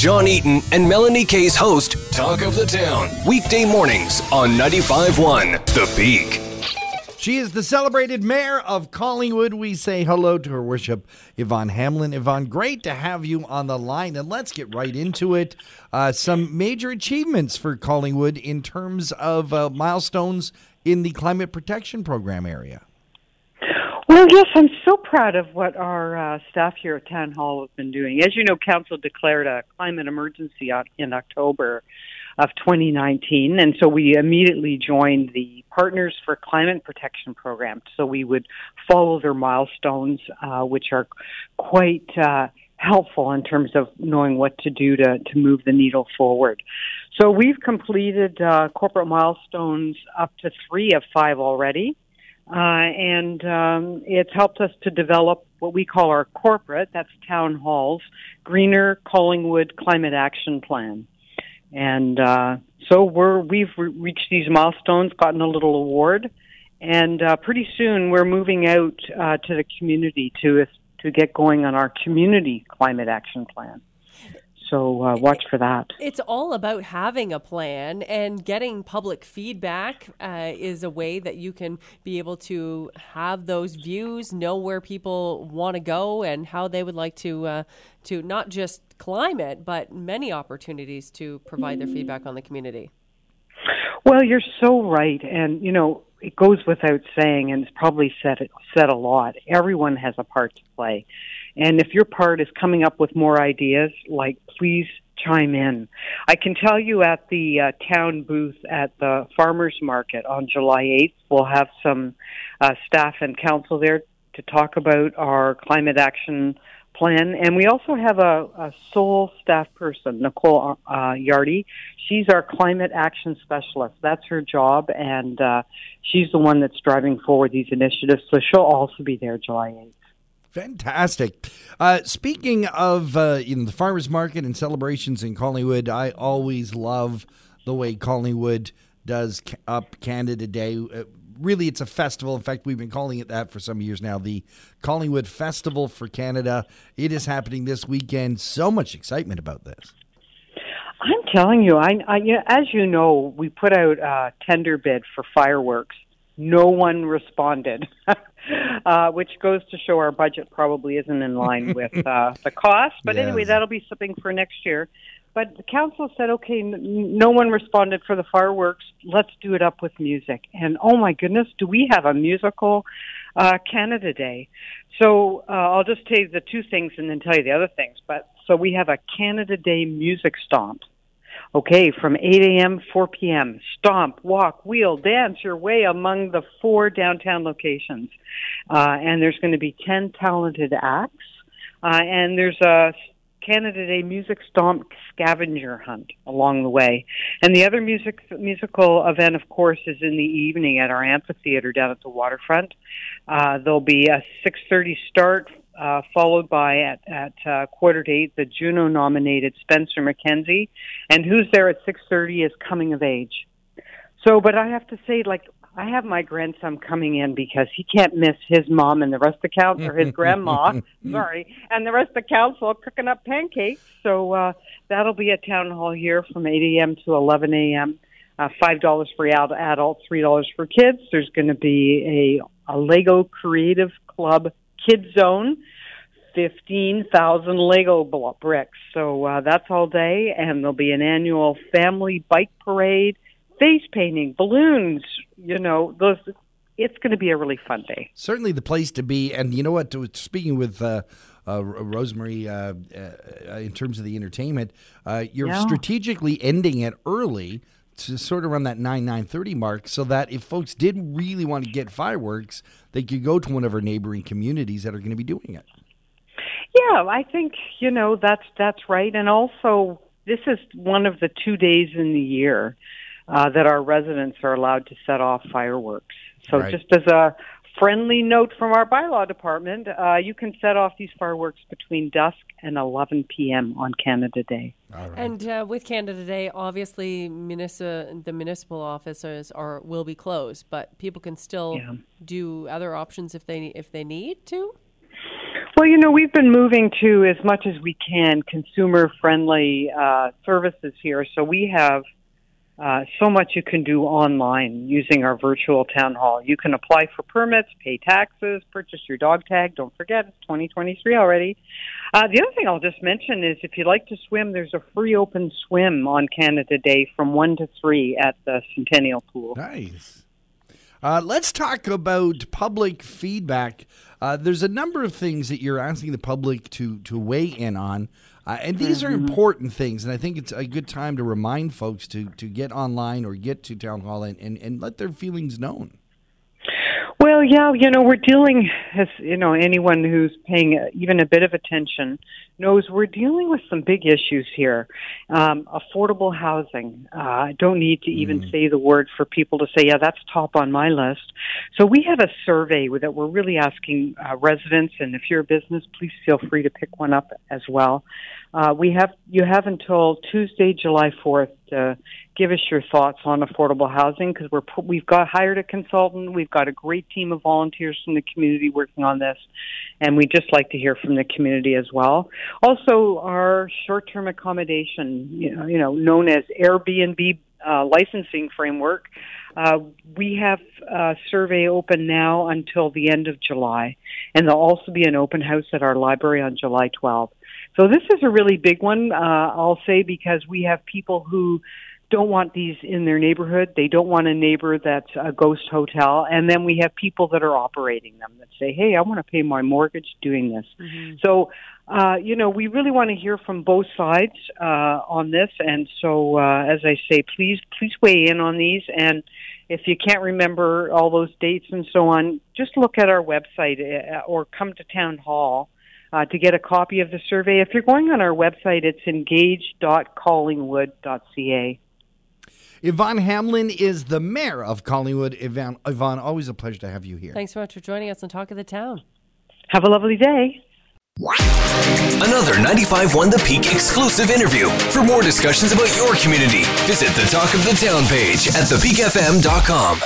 John Eaton and Melanie Kay's host, Talk of the Town, weekday mornings on 95.1 The Peak. She is the celebrated mayor of Collingwood. We say hello to her worship, Yvonne Hamlin. Yvonne, great to have you on the line, and let's get right into it. Uh, some major achievements for Collingwood in terms of uh, milestones in the climate protection program area. Well, yes, I'm so proud of what our uh, staff here at Town Hall have been doing. As you know, Council declared a climate emergency in October of 2019. And so we immediately joined the Partners for Climate Protection program. So we would follow their milestones, uh, which are quite uh, helpful in terms of knowing what to do to, to move the needle forward. So we've completed uh, corporate milestones up to three of five already. Uh, and um, it's helped us to develop what we call our corporate, that's town halls, Greener Collingwood Climate Action Plan and uh, so we're we've re- reached these milestones, gotten a little award, and uh, pretty soon we're moving out uh, to the community to to get going on our community climate action plan. So uh, watch for that. It's all about having a plan and getting public feedback uh, is a way that you can be able to have those views, know where people want to go and how they would like to uh, to not just climate, but many opportunities to provide their feedback on the community. Well, you're so right, and you know it goes without saying, and it's probably said said a lot. Everyone has a part to play, and if your part is coming up with more ideas, like please chime in. I can tell you at the uh, town booth at the farmers market on July 8th, we'll have some uh, staff and council there to talk about our climate action plan. And we also have a, a sole staff person, Nicole uh, Yardy. She's our climate action specialist. That's her job, and uh, she's the one that's driving forward these initiatives. So she'll also be there July 8th. Fantastic. Uh, speaking of uh, know the farmers market and celebrations in Collingwood, I always love the way Collingwood does up Canada Day. Uh, really, it's a festival. In fact, we've been calling it that for some years now. The Collingwood Festival for Canada. It is happening this weekend. So much excitement about this. I'm telling you, I, I you know, as you know, we put out a tender bid for fireworks. No one responded. uh, which goes to show our budget probably isn't in line with uh, the cost. But yes. anyway, that'll be something for next year. But the council said, okay, n- no one responded for the fireworks. Let's do it up with music. And oh my goodness, do we have a musical uh, Canada Day? So uh, I'll just tell you the two things and then tell you the other things. But so we have a Canada Day music stomp Okay, from 8 a.m., 4 p.m., stomp, walk, wheel, dance your way among the four downtown locations. Uh, and there's going to be 10 talented acts. Uh, and there's a Canada Day music stomp scavenger hunt along the way. And the other music musical event, of course, is in the evening at our amphitheater down at the waterfront. Uh, there'll be a 6:30 start uh, followed by at, at uh, quarter to eight the Juno nominated Spencer MacKenzie, and who's there at six thirty is coming of age. So, but I have to say, like I have my grandson coming in because he can't miss his mom and the rest of the council, or his grandma, sorry, and the rest of the council cooking up pancakes. So uh, that'll be at town hall here from 8 a.m. to 11 a.m. Uh, Five dollars for adults, three dollars for kids. There's going to be a, a Lego Creative Club Kids Zone 15,000 Lego bricks. So uh, that's all day, and there'll be an annual family bike parade, face painting, balloons. You know, those. It's going to be a really fun day. Certainly, the place to be. And you know what? Speaking with. Uh, uh, Rosemary, uh, uh, in terms of the entertainment, uh, you're yeah. strategically ending it early to sort of run that 9 930 mark so that if folks did really want to get fireworks they could go to one of our neighboring communities that are going to be doing it yeah, I think you know that's that's right, and also this is one of the two days in the year uh, that our residents are allowed to set off fireworks. So right. just as a friendly note from our bylaw department, uh, you can set off these fireworks between dusk and 11 p.m. on Canada Day. Right. And uh, with Canada Day, obviously, munici- the municipal offices are will be closed, but people can still yeah. do other options if they if they need to. Well, you know, we've been moving to as much as we can consumer friendly uh, services here. So we have uh, so much you can do online using our virtual town hall. You can apply for permits, pay taxes, purchase your dog tag. Don't forget, it's 2023 already. Uh, the other thing I'll just mention is if you like to swim, there's a free open swim on Canada Day from 1 to 3 at the Centennial Pool. Nice. Uh, let's talk about public feedback. Uh, there's a number of things that you're asking the public to to weigh in on, uh, and these mm-hmm. are important things. And I think it's a good time to remind folks to to get online or get to town hall and, and, and let their feelings known. Well, yeah, you know, we're dealing, as you know, anyone who's paying even a bit of attention knows we're dealing with some big issues here. Um, affordable housing. Uh, I don't need to even mm. say the word for people to say, yeah, that's top on my list. So we have a survey that we're really asking uh, residents, and if you're a business, please feel free to pick one up as well. Uh, we have you have until Tuesday, July fourth, to give us your thoughts on affordable housing because we're we've got hired a consultant, we've got a great team of volunteers from the community working on this, and we'd just like to hear from the community as well. Also, our short-term accommodation, you know, you know known as Airbnb uh, licensing framework. Uh, we have a survey open now until the end of July, and there'll also be an open house at our library on July 12th. So this is a really big one, uh, I'll say, because we have people who don't want these in their neighborhood. They don't want a neighbor that's a ghost hotel. And then we have people that are operating them that say, hey, I want to pay my mortgage doing this. Mm-hmm. So, uh, you know, we really want to hear from both sides uh, on this. And so, uh, as I say, please, please weigh in on these. And if you can't remember all those dates and so on, just look at our website uh, or come to town hall uh, to get a copy of the survey. If you're going on our website, it's engage.collingwood.ca. Yvonne Hamlin is the mayor of Collingwood. Yvonne, Yvonne, always a pleasure to have you here. Thanks so much for joining us on Talk of the Town. Have a lovely day. Another 95.1 The Peak exclusive interview. For more discussions about your community, visit the Talk of the Town page at thepeakfm.com.